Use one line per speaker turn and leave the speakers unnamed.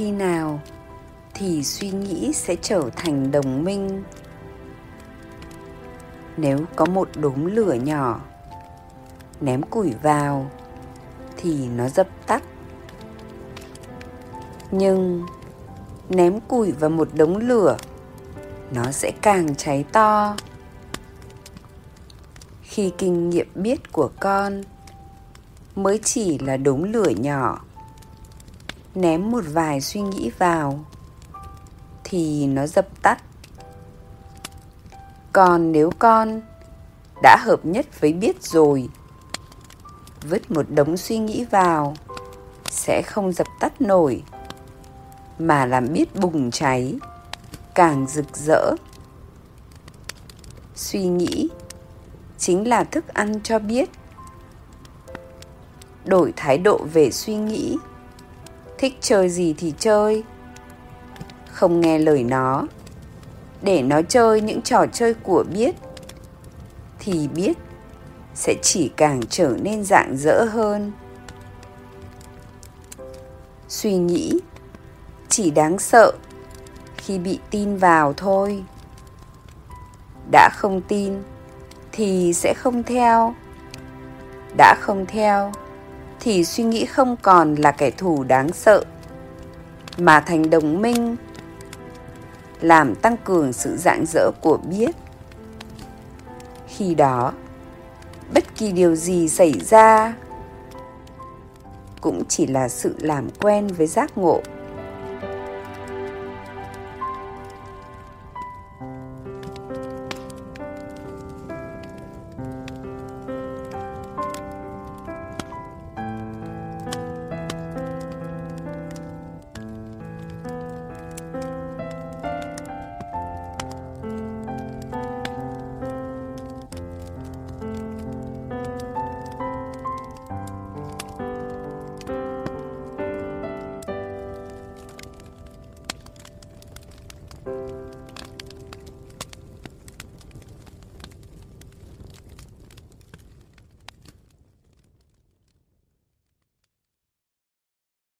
khi nào thì suy nghĩ sẽ trở thành đồng minh? Nếu có một đốm lửa nhỏ ném củi vào thì nó dập tắt. Nhưng ném củi vào một đống lửa, nó sẽ càng cháy to thì kinh nghiệm biết của con mới chỉ là đống lửa nhỏ. Ném một vài suy nghĩ vào thì nó dập tắt. Còn nếu con đã hợp nhất với biết rồi, vứt một đống suy nghĩ vào sẽ không dập tắt nổi, mà làm biết bùng cháy, càng rực rỡ. Suy nghĩ chính là thức ăn cho biết. Đổi thái độ về suy nghĩ. Thích chơi gì thì chơi. Không nghe lời nó. Để nó chơi những trò chơi của biết, thì biết sẽ chỉ càng trở nên dạng dỡ hơn. Suy nghĩ chỉ đáng sợ khi bị tin vào thôi. Đã không tin thì sẽ không theo. Đã không theo, thì suy nghĩ không còn là kẻ thù đáng sợ, mà thành đồng minh, làm tăng cường sự rạng rỡ của biết. Khi đó, bất kỳ điều gì xảy ra cũng chỉ là sự làm quen với giác ngộ.